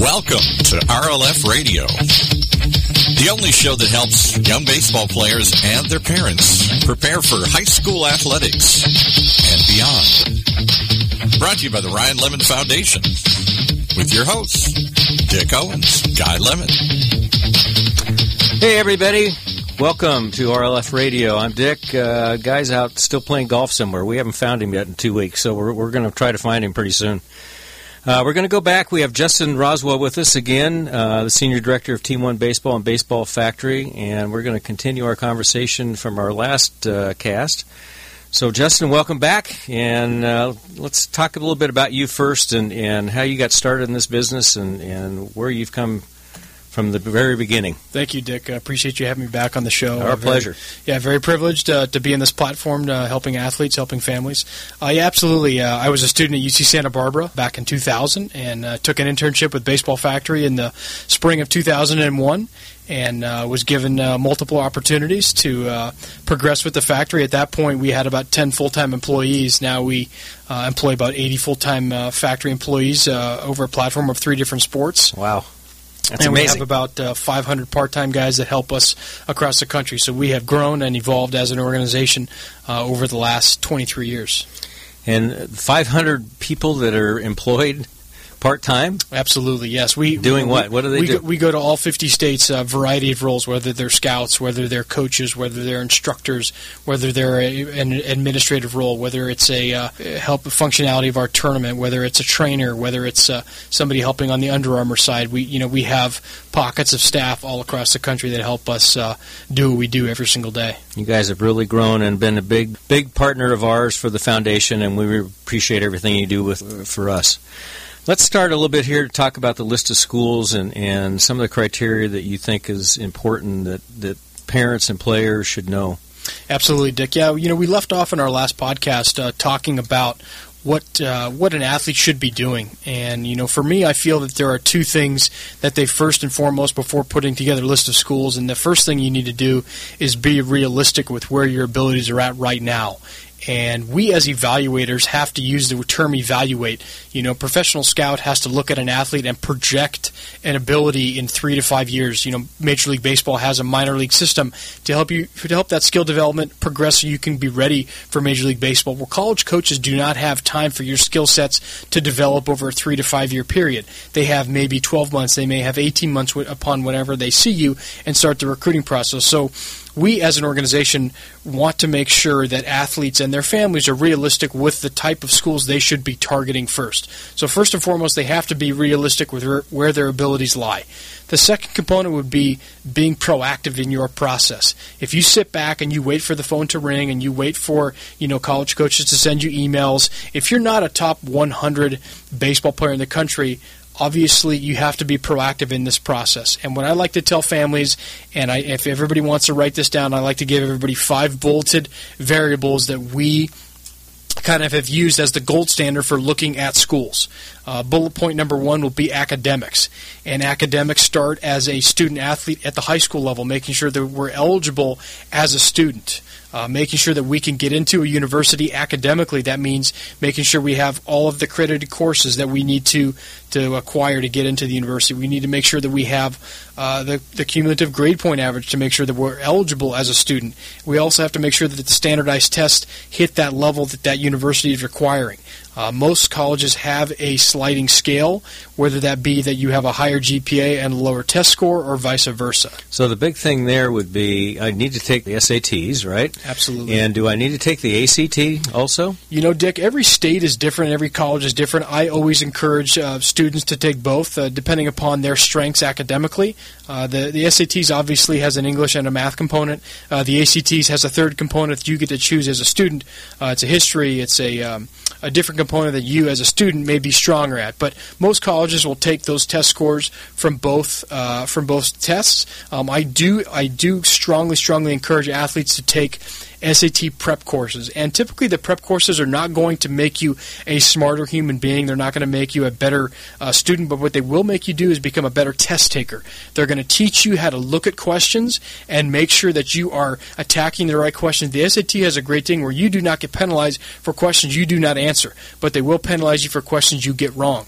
Welcome to RLF Radio, the only show that helps young baseball players and their parents prepare for high school athletics and beyond. Brought to you by the Ryan Lemon Foundation with your hosts, Dick Owens, Guy Lemon. Hey, everybody. Welcome to RLF Radio. I'm Dick. Uh, guy's out still playing golf somewhere. We haven't found him yet in two weeks, so we're, we're going to try to find him pretty soon. Uh, we're going to go back. We have Justin Roswell with us again, uh, the Senior Director of Team One Baseball and Baseball Factory, and we're going to continue our conversation from our last uh, cast. So, Justin, welcome back, and uh, let's talk a little bit about you first and, and how you got started in this business and, and where you've come from the very beginning. Thank you, Dick. I appreciate you having me back on the show. Our very- pleasure. Yeah, very privileged uh, to be in this platform, uh, helping athletes, helping families. Uh, yeah, absolutely. Uh, I was a student at UC Santa Barbara back in 2000 and uh, took an internship with Baseball Factory in the spring of 2001 and uh, was given uh, multiple opportunities to uh, progress with the factory. At that point, we had about 10 full time employees. Now we uh, employ about 80 full time uh, factory employees uh, over a platform of three different sports Wow. That's and we have about uh, 500 part-time guys that help us across the country. So we have grown and evolved as an organization uh, over the last 23 years. and 500 people that are employed part time. Absolutely, yes. We Doing we- what? What do they we do? Go, we go to all 50 states, a variety of roles, whether they're scouts, whether they're coaches, whether they're instructors, whether they're a, an administrative role, whether it's a uh, help functionality of our tournament, whether it's a trainer, whether it's uh, somebody helping on the Under Armour side. We you know we have pockets of staff all across the country that help us uh, do what we do every single day. You guys have really grown and been a big, big partner of ours for the foundation, and we appreciate everything you do with for us. Let's start a little bit here to talk about the list of schools and, and some of the criteria that you think is important that, that parents and players should know. Absolutely, Dick. Yeah, you know, we left off in our last podcast uh, talking about what uh, what an athlete should be doing, and you know, for me, I feel that there are two things that they first and foremost before putting together a list of schools. And the first thing you need to do is be realistic with where your abilities are at right now. And we as evaluators have to use the term evaluate. You know, professional scout has to look at an athlete and project an ability in three to five years. You know, Major League Baseball has a minor league system to help you to help that skill development progress so you can be ready for Major League Baseball. Well, college coaches do not have time for your skill sets to develop over a three to five year period. They have maybe 12 months, they may have 18 months upon whenever they see you and start the recruiting process. So we as an organization want to make sure that athletes and their families are realistic with the type of schools they should be targeting first. So first and foremost, they have to be realistic with where- their abilities lie. The second component would be being proactive in your process. If you sit back and you wait for the phone to ring and you wait for, you know, college coaches to send you emails, if you're not a top 100 baseball player in the country, obviously you have to be proactive in this process. And what I like to tell families, and I, if everybody wants to write this down, I like to give everybody five bulleted variables that we kind of have used as the gold standard for looking at schools. Uh, bullet point number one will be academics. And academics start as a student athlete at the high school level, making sure that we're eligible as a student. Uh, making sure that we can get into a university academically. That means making sure we have all of the credited courses that we need to to acquire to get into the university. We need to make sure that we have uh, the, the cumulative grade point average to make sure that we're eligible as a student. We also have to make sure that the standardized tests hit that level that that university is requiring. Uh, most colleges have a sliding scale, whether that be that you have a higher GPA and a lower test score, or vice versa. So the big thing there would be I need to take the SATs, right? Absolutely. And do I need to take the ACT also? You know, Dick, every state is different, every college is different. I always encourage uh, students to take both, uh, depending upon their strengths academically. Uh, the, the SATs obviously has an English and a math component. Uh, the ACTs has a third component that you get to choose as a student. Uh, it's a history, it's a, um, a different component that you as a student may be stronger at. But most colleges will take those test scores from both uh, from both tests. Um, I do I do strongly strongly encourage athletes to take SAT prep courses. And typically, the prep courses are not going to make you a smarter human being. They're not going to make you a better uh, student. But what they will make you do is become a better test taker. They're going to teach you how to look at questions and make sure that you are attacking the right questions. The SAT has a great thing where you do not get penalized for questions you do not answer, but they will penalize you for questions you get wrong.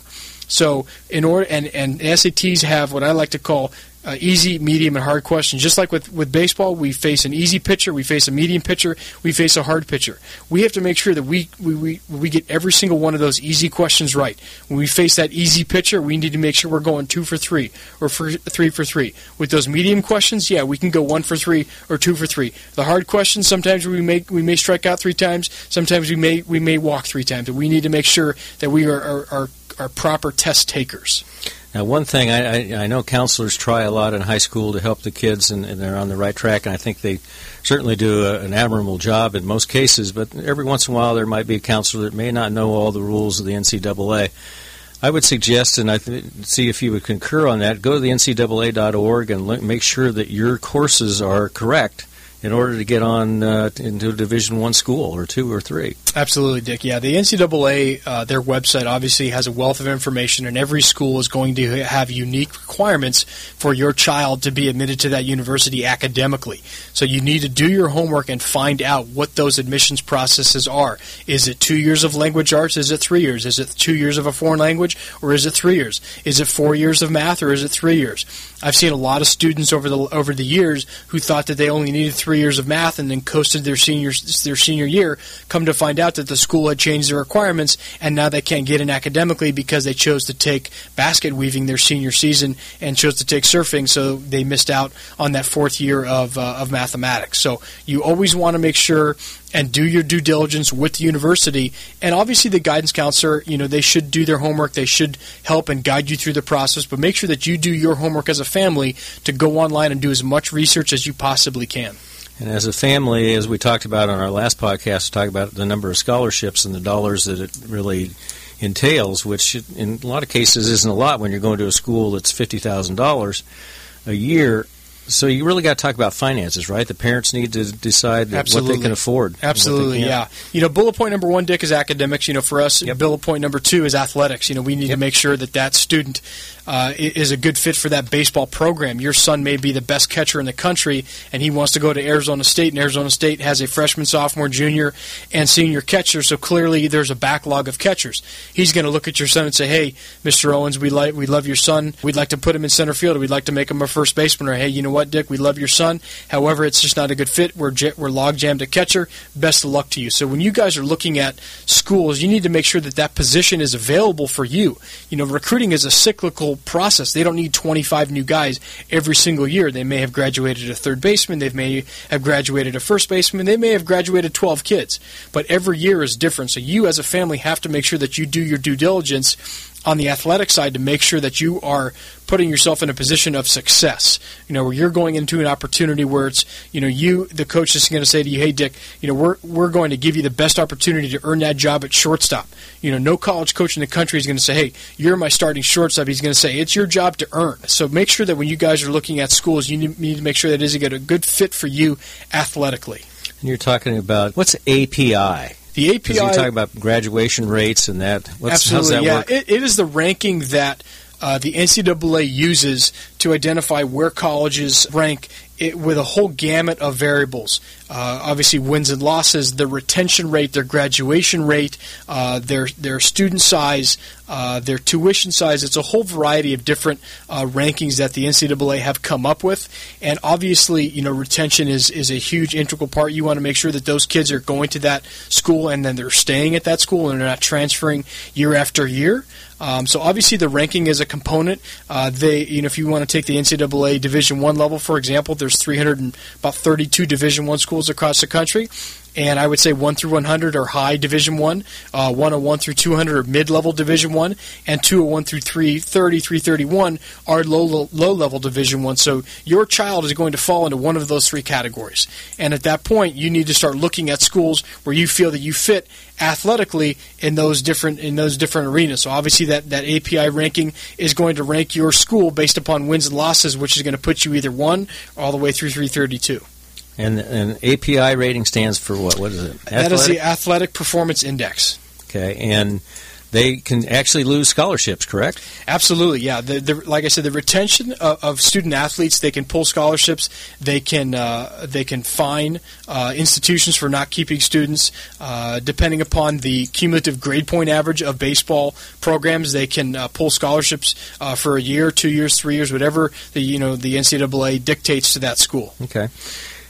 So in order and and SATs have what I like to call uh, easy, medium, and hard questions. Just like with, with baseball, we face an easy pitcher, we face a medium pitcher, we face a hard pitcher. We have to make sure that we, we, we, we get every single one of those easy questions right. When we face that easy pitcher, we need to make sure we're going two for three or for three for three. With those medium questions, yeah, we can go one for three or two for three. The hard questions, sometimes we may we may strike out three times, sometimes we may we may walk three times. But we need to make sure that we are, are, are, are proper test takers. Now, one thing I, I, I, know counselors try a lot in high school to help the kids, and, and they're on the right track, and I think they certainly do a, an admirable job in most cases. But every once in a while, there might be a counselor that may not know all the rules of the NCAA. I would suggest, and I th- see if you would concur on that, go to the NCAA.org and look, make sure that your courses are correct in order to get on uh, into a Division One school or two or three. Absolutely, Dick. Yeah, the NCAA, uh, their website obviously has a wealth of information, and every school is going to have unique requirements for your child to be admitted to that university academically. So you need to do your homework and find out what those admissions processes are. Is it two years of language arts? Is it three years? Is it two years of a foreign language, or is it three years? Is it four years of math, or is it three years? I've seen a lot of students over the over the years who thought that they only needed three years of math and then coasted their senior their senior year. Come to find out that the school had changed the requirements and now they can't get in academically because they chose to take basket weaving their senior season and chose to take surfing, so they missed out on that fourth year of uh, of mathematics. So you always want to make sure and do your due diligence with the university. And obviously, the guidance counselor, you know, they should do their homework. They should help and guide you through the process. But make sure that you do your homework as a family to go online and do as much research as you possibly can. And as a family, as we talked about on our last podcast, talk about the number of scholarships and the dollars that it really entails, which in a lot of cases isn't a lot when you're going to a school that's fifty thousand dollars a year so you really got to talk about finances, right? The parents need to decide what they can afford. Absolutely, yeah. You know, bullet point number one, Dick, is academics. You know, for us, yep. bullet point number two is athletics. You know, we need yep. to make sure that that student uh, is a good fit for that baseball program. Your son may be the best catcher in the country, and he wants to go to Arizona State, and Arizona State has a freshman, sophomore, junior, and senior catcher. So clearly, there's a backlog of catchers. He's going to look at your son and say, "Hey, Mr. Owens, we like we love your son. We'd like to put him in center field. We'd like to make him a first baseman." Or, "Hey, you know what, Dick? We love your son. However, it's just not a good fit. We're we're log jammed at catcher. Best of luck to you." So when you guys are looking at schools, you need to make sure that that position is available for you. You know, recruiting is a cyclical process. They don't need 25 new guys every single year. They may have graduated a third baseman, they may have graduated a first baseman, they may have graduated 12 kids. But every year is different. So you as a family have to make sure that you do your due diligence on the athletic side to make sure that you are putting yourself in a position of success. You know, where you're going into an opportunity where it's, you know, you the coach is going to say to you, "Hey, Dick, you know, we're we're going to give you the best opportunity to earn that job at shortstop." You know, no college coach in the country is going to say, "Hey, you're my starting shortstop." He's going to say, "It's your job to earn." So make sure that when you guys are looking at schools, you need to make sure that it is a good fit for you athletically. And you're talking about what's API? The API. You talk about graduation rates and that. What's, absolutely, that yeah. Work? It, it is the ranking that uh, the NCAA uses to identify where colleges rank it, with a whole gamut of variables. Uh, obviously, wins and losses, their retention rate, their graduation rate, uh, their their student size, uh, their tuition size. It's a whole variety of different uh, rankings that the NCAA have come up with. And obviously, you know, retention is is a huge integral part. You want to make sure that those kids are going to that school and then they're staying at that school and they're not transferring year after year. Um, so obviously, the ranking is a component. Uh, they, you know, if you want to take the NCAA Division One level, for example, there's 300 and about 32 Division One schools across the country and I would say one through 100 are high Division One, uh, 101 through 200 are mid-level Division One, and 201 through 330, 331 are low low level Division One. So your child is going to fall into one of those three categories, and at that point, you need to start looking at schools where you feel that you fit athletically in those different in those different arenas. So obviously, that that API ranking is going to rank your school based upon wins and losses, which is going to put you either one all the way through 332. And an API rating stands for what? What is it? Athletic? That is the Athletic Performance Index. Okay, and they can actually lose scholarships, correct? Absolutely, yeah. The, the, like I said, the retention of, of, student athletes, they can pull scholarships, they can uh, they can fine uh, institutions for not keeping students. Uh, depending upon the cumulative grade point average of baseball programs, they can uh, pull scholarships uh, for a year, two years, three years, whatever the you know the NCAA dictates to that school. Okay.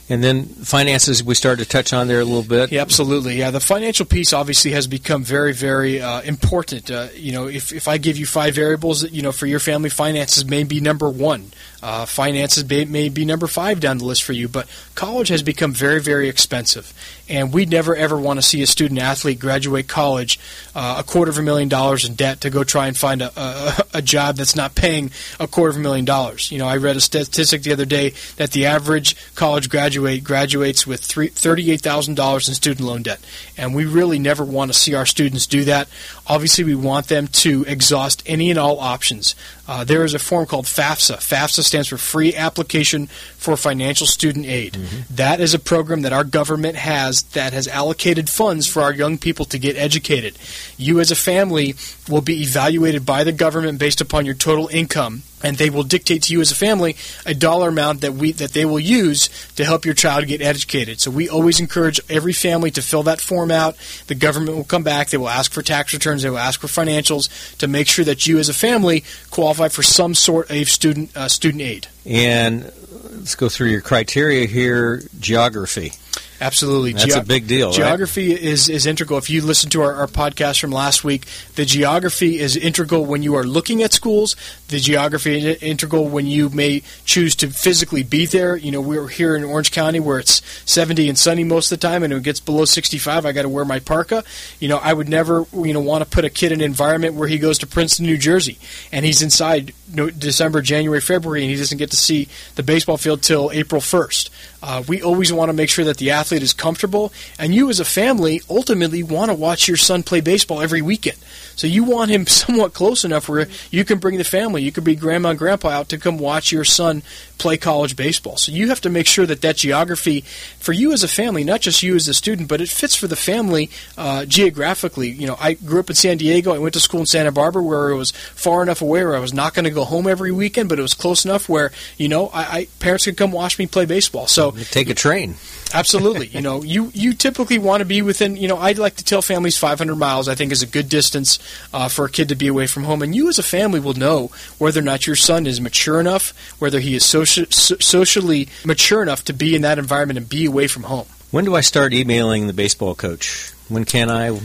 And then finances, we started to touch on there a little bit. Yeah, absolutely. Yeah, the financial piece obviously has become very, very uh, important. Uh, you know, if, if I give you five variables, you know, for your family, finances may be number one. Uh, finances may, may be number five down the list for you, but college has become very, very expensive. And we never ever want to see a student athlete graduate college uh, a quarter of a million dollars in debt to go try and find a, a, a job that's not paying a quarter of a million dollars. You know, I read a statistic the other day that the average college graduate graduates with $38,000 in student loan debt. And we really never want to see our students do that. Obviously, we want them to exhaust any and all options. Uh, there is a form called FAFSA. FAFSA stands for Free Application for Financial Student Aid. Mm-hmm. That is a program that our government has that has allocated funds for our young people to get educated. You, as a family, will be evaluated by the government based upon your total income and they will dictate to you as a family a dollar amount that we that they will use to help your child get educated. So we always encourage every family to fill that form out. The government will come back, they will ask for tax returns, they will ask for financials to make sure that you as a family qualify for some sort of student uh, student aid. And let's go through your criteria here, geography. Absolutely, that's Geo- a big deal. Geography right? is is integral. If you listen to our, our podcast from last week, the geography is integral when you are looking at schools. The geography is integral when you may choose to physically be there. You know, we're here in Orange County where it's 70 and sunny most of the time, and it gets below 65. I got to wear my parka. You know, I would never you know want to put a kid in an environment where he goes to Princeton, New Jersey, and he's inside December, January, February, and he doesn't get to see the baseball field till April 1st. Uh, we always want to make sure that the athlete is comfortable, and you as a family ultimately want to watch your son play baseball every weekend. So you want him somewhat close enough where you can bring the family, you can bring grandma and grandpa out to come watch your son play college baseball. So you have to make sure that that geography for you as a family, not just you as a student, but it fits for the family uh, geographically. You know, I grew up in San Diego. I went to school in Santa Barbara where it was far enough away where I was not going to go home every weekend, but it was close enough where you know I, I parents could come watch me play baseball. So take a train. Absolutely. you know, you, you typically want to be within, you know, I'd like to tell families 500 miles, I think, is a good distance uh, for a kid to be away from home. And you as a family will know whether or not your son is mature enough, whether he is soci- so- socially mature enough to be in that environment and be away from home. When do I start emailing the baseball coach? When can I?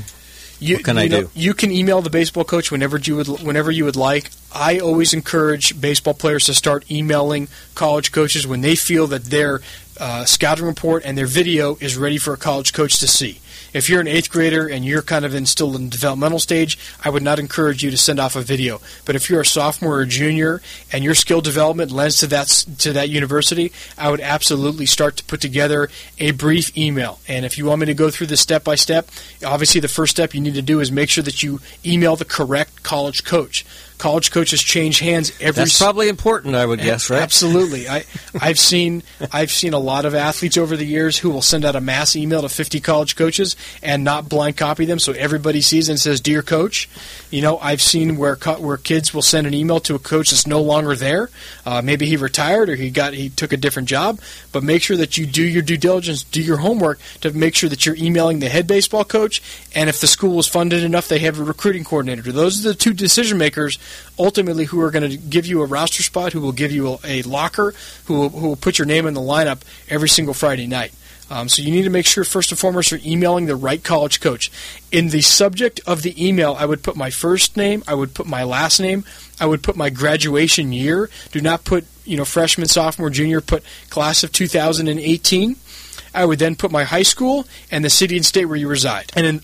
You, what can you I know, do? You can email the baseball coach whenever you would whenever you would like. I always encourage baseball players to start emailing college coaches when they feel that their uh, scouting report and their video is ready for a college coach to see. If you're an eighth grader and you're kind of in still in the developmental stage, I would not encourage you to send off a video. But if you're a sophomore or junior and your skill development lends to that to that university, I would absolutely start to put together a brief email. And if you want me to go through this step by step, obviously the first step you need to do is make sure that you email the correct college coach college coaches change hands every. That's probably important, I would guess, right? Absolutely. I, I've seen I've seen a lot of athletes over the years who will send out a mass email to 50 college coaches and not blind copy them, so everybody sees and says, "Dear coach." You know, I've seen where where kids will send an email to a coach that's no longer there. Uh, maybe he retired or he got he took a different job. But make sure that you do your due diligence, do your homework to make sure that you're emailing the head baseball coach, and if the school is funded enough, they have a recruiting coordinator. Those are the two decision makers ultimately who are going to give you a roster spot, who will give you a, a locker, who will, who will put your name in the lineup every single Friday night. Um, so you need to make sure first and foremost you're emailing the right college coach. In the subject of the email, I would put my first name, I would put my last name, I would put my graduation year. Do not put you know freshman, sophomore, junior. Put class of 2018. I would then put my high school and the city and state where you reside. And then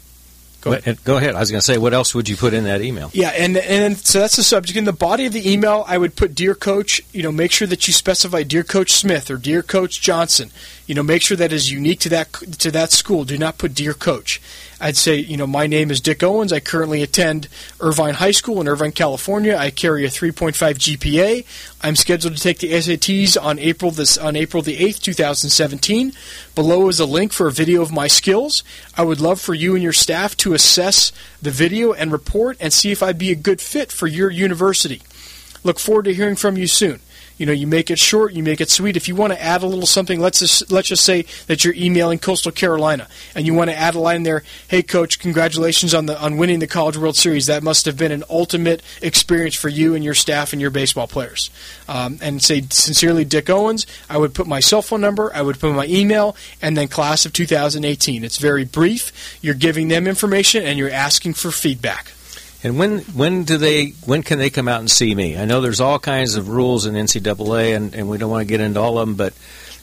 Go ahead. Go ahead. I was going to say, what else would you put in that email? Yeah, and and so that's the subject. In the body of the email, I would put "Dear Coach." You know, make sure that you specify "Dear Coach Smith" or "Dear Coach Johnson." You know, make sure that is unique to that to that school. Do not put "Dear Coach." I'd say, you know, my name is Dick Owens. I currently attend Irvine High School in Irvine, California. I carry a 3.5 GPA. I'm scheduled to take the SATs on April this on April the 8th, 2017. Below is a link for a video of my skills. I would love for you and your staff to assess the video and report and see if I'd be a good fit for your university. Look forward to hearing from you soon. You know, you make it short, you make it sweet. If you want to add a little something, let's just, let's just say that you're emailing Coastal Carolina and you want to add a line there. Hey, coach, congratulations on the on winning the College World Series. That must have been an ultimate experience for you and your staff and your baseball players. Um, and say sincerely, Dick Owens. I would put my cell phone number, I would put my email, and then class of 2018. It's very brief. You're giving them information and you're asking for feedback. And when when do they when can they come out and see me? I know there's all kinds of rules in NCAA, and, and we don't want to get into all of them, but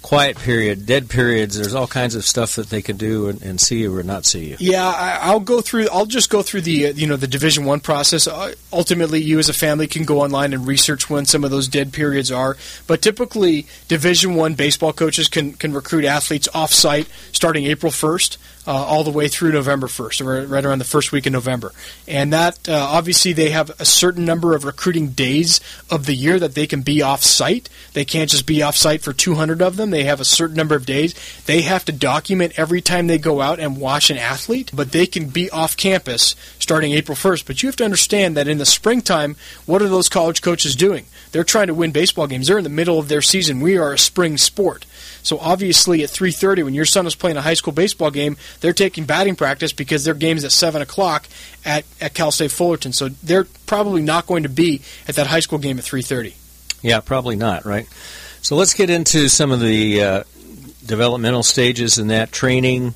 quiet period, dead periods. There's all kinds of stuff that they can do and, and see you or not see you. Yeah, I, will go through. I'll just go through the uh, you know the Division One process. Uh, ultimately, you as a family can go online and research when some of those dead periods are. But typically, Division One baseball coaches can can recruit athletes off site starting April first uh, all the way through November 1st, or right around the first week in November. And that, uh, obviously, they have a certain number of recruiting days of the year that they can be off site. They can't just be off site for 200 of them. They have a certain number of days. They have to document every time they go out and watch an athlete, but they can be off campus starting April 1st. But you have to understand that in the springtime, what are those college coaches doing? They're trying to win baseball games. They're in the middle of their season. We are a spring sport. So obviously at 3:30, when your son is playing a high school baseball game, they're taking batting practice because their game's at seven o'clock at, at Cal State Fullerton. So they're probably not going to be at that high school game at 3:30. Yeah, probably not. Right. So let's get into some of the uh, developmental stages in that training.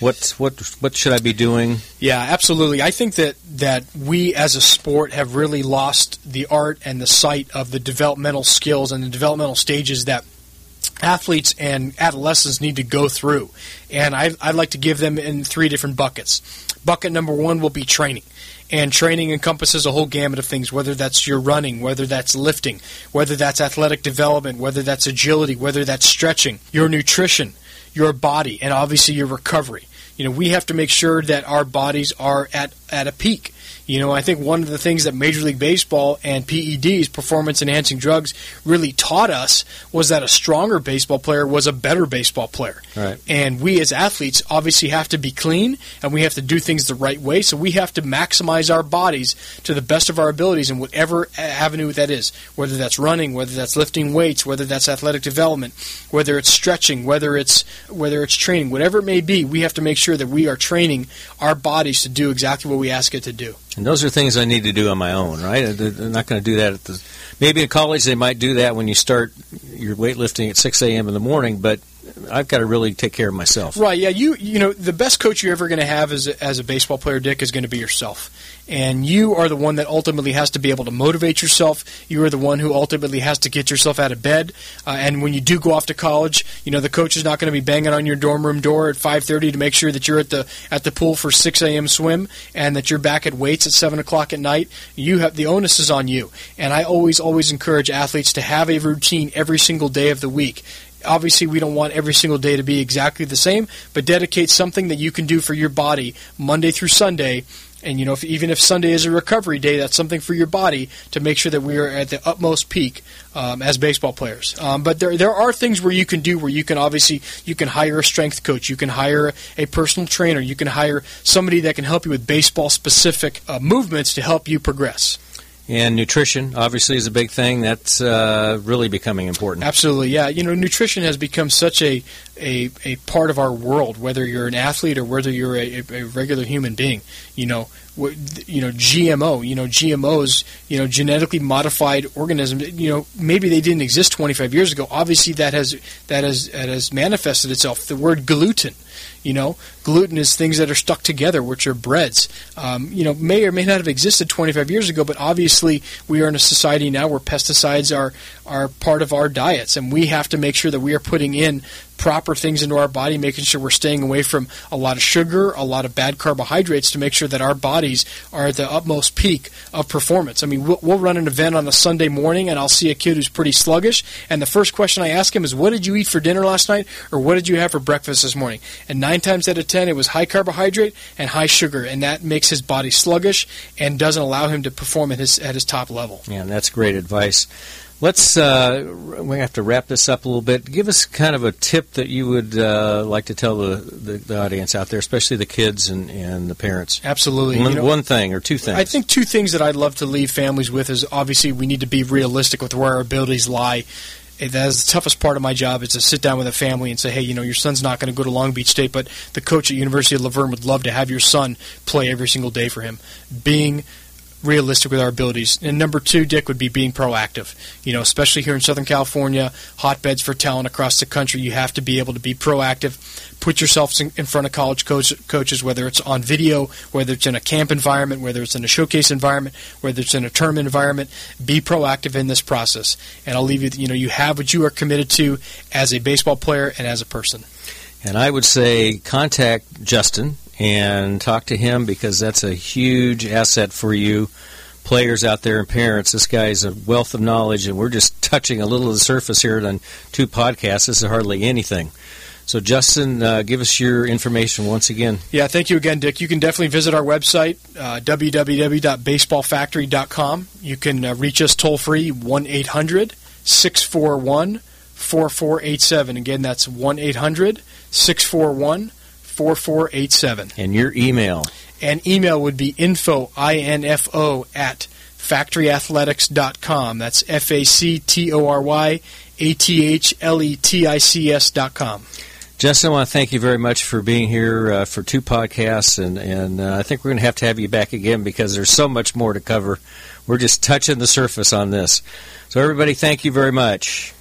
What what what should I be doing? Yeah, absolutely. I think that that we as a sport have really lost the art and the sight of the developmental skills and the developmental stages that athletes and adolescents need to go through. And I, would like to give them in three different buckets. Bucket number one will be training. And training encompasses a whole gamut of things, whether that's your running, whether that's lifting, whether that's athletic development, whether that's agility, whether that's stretching, your nutrition, your body, and obviously your recovery. You know, we have to make sure that our bodies are at, at a peak. You know, I think one of the things that Major League Baseball and PEDs, performance enhancing drugs, really taught us was that a stronger baseball player was a better baseball player. Right. And we as athletes obviously have to be clean and we have to do things the right way. So we have to maximize our bodies to the best of our abilities in whatever avenue that is, whether that's running, whether that's lifting weights, whether that's athletic development, whether it's stretching, whether it's whether it's training, whatever it may be, we have to make sure that we are training our bodies to do exactly what we ask it to do. And those are things I need to do on my own, right? Uh, they're not going to do that at the. Maybe in college they might do that when you start your weightlifting at 6 a.m. in the morning, but I've got to really take care of myself. Right. Yeah. You you know the best coach you're ever going to have as a, as a baseball player, Dick, is going to be yourself, and you are the one that ultimately has to be able to motivate yourself. You are the one who ultimately has to get yourself out of bed. Uh, and when you do go off to college, you know the coach is not going to be banging on your dorm room door at 5:30 to make sure that you're at the at the pool for 6 a.m. swim and that you're back at weights at 7 o'clock at night. You have the onus is on you. And I always always encourage athletes to have a routine every single day of the week obviously we don't want every single day to be exactly the same, but dedicate something that you can do for your body Monday through Sunday. And you know, if, even if Sunday is a recovery day, that's something for your body to make sure that we are at the utmost peak um, as baseball players. Um, but there, there are things where you can do where you can obviously you can hire a strength coach, you can hire a personal trainer, you can hire somebody that can help you with baseball specific uh, movements to help you progress. And nutrition, obviously, is a big thing. That's uh, really becoming important. Absolutely, yeah. You know, nutrition has become such a, a, a part of our world, whether you're an athlete or whether you're a, a regular human being. You know, you know GMO, you know GMOs, you know genetically modified organisms. You know maybe they didn't exist 25 years ago. Obviously that has that has that has manifested itself. The word gluten, you know, gluten is things that are stuck together, which are breads. Um, you know, may or may not have existed 25 years ago, but obviously we are in a society now where pesticides are are part of our diets, and we have to make sure that we are putting in proper things into our body, making sure we're staying away from a lot of sugar, a lot of bad carbohydrates to make sure that our bodies are at the utmost peak of performance. I mean, we'll, we'll run an event on a Sunday morning and I'll see a kid who's pretty sluggish, and the first question I ask him is, What did you eat for dinner last night? or What did you have for breakfast this morning? And nine times out of ten, it was high carbohydrate and high sugar, and that makes his body sluggish and doesn't allow him to perform at his, at his top level. Yeah, that's great advice. Let's uh, we have to wrap this up a little bit. Give us kind of a tip that you would uh, like to tell the, the, the, audience out there, especially the kids and, and the parents. Absolutely, one, you know, one, thing or two things. I think two things that I'd love to leave families with is obviously we need to be realistic with where our abilities lie. That is the toughest part of my job is to sit down with a family and say, hey, you know, your son's not going to go to Long Beach State, but the coach at University of La Verne would love to have your son play every single day for him. Being realistic with our abilities. And number two, Dick, would be being proactive. You know, especially here in Southern California, hotbeds for talent across the country, you have to be able to be proactive. Put yourself in front of college coach, coaches, whether it's on video, whether it's in a camp environment, whether it's in a showcase environment, whether it's in a tournament environment. Be proactive in this process. And I'll leave you, you know, you have what you are committed to as a baseball player and as a person. And I would say contact Justin and talk to him because that's a huge asset for you players out there and parents. This guy is a wealth of knowledge, and we're just touching a little of the surface here on two podcasts. This is hardly anything. So, Justin, uh, give us your information once again. Yeah, thank you again, Dick. You can definitely visit our website, uh, www.baseballfactory.com. You can uh, reach us toll free, 1 800 641 4487. Again, that's 1 800 641 4487. And your email? And email would be info, I-N-F-O, at factoryathletics.com. That's F-A-C-T-O-R-Y-A-T-H-L-E-T-I-C-S dot com. Justin, I want to thank you very much for being here uh, for two podcasts, and, and uh, I think we're going to have to have you back again because there's so much more to cover. We're just touching the surface on this. So, everybody, thank you very much.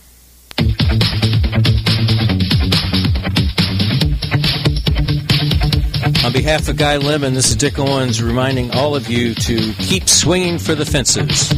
Behalf of Guy Lemon, this is Dick Owens reminding all of you to keep swinging for the fences.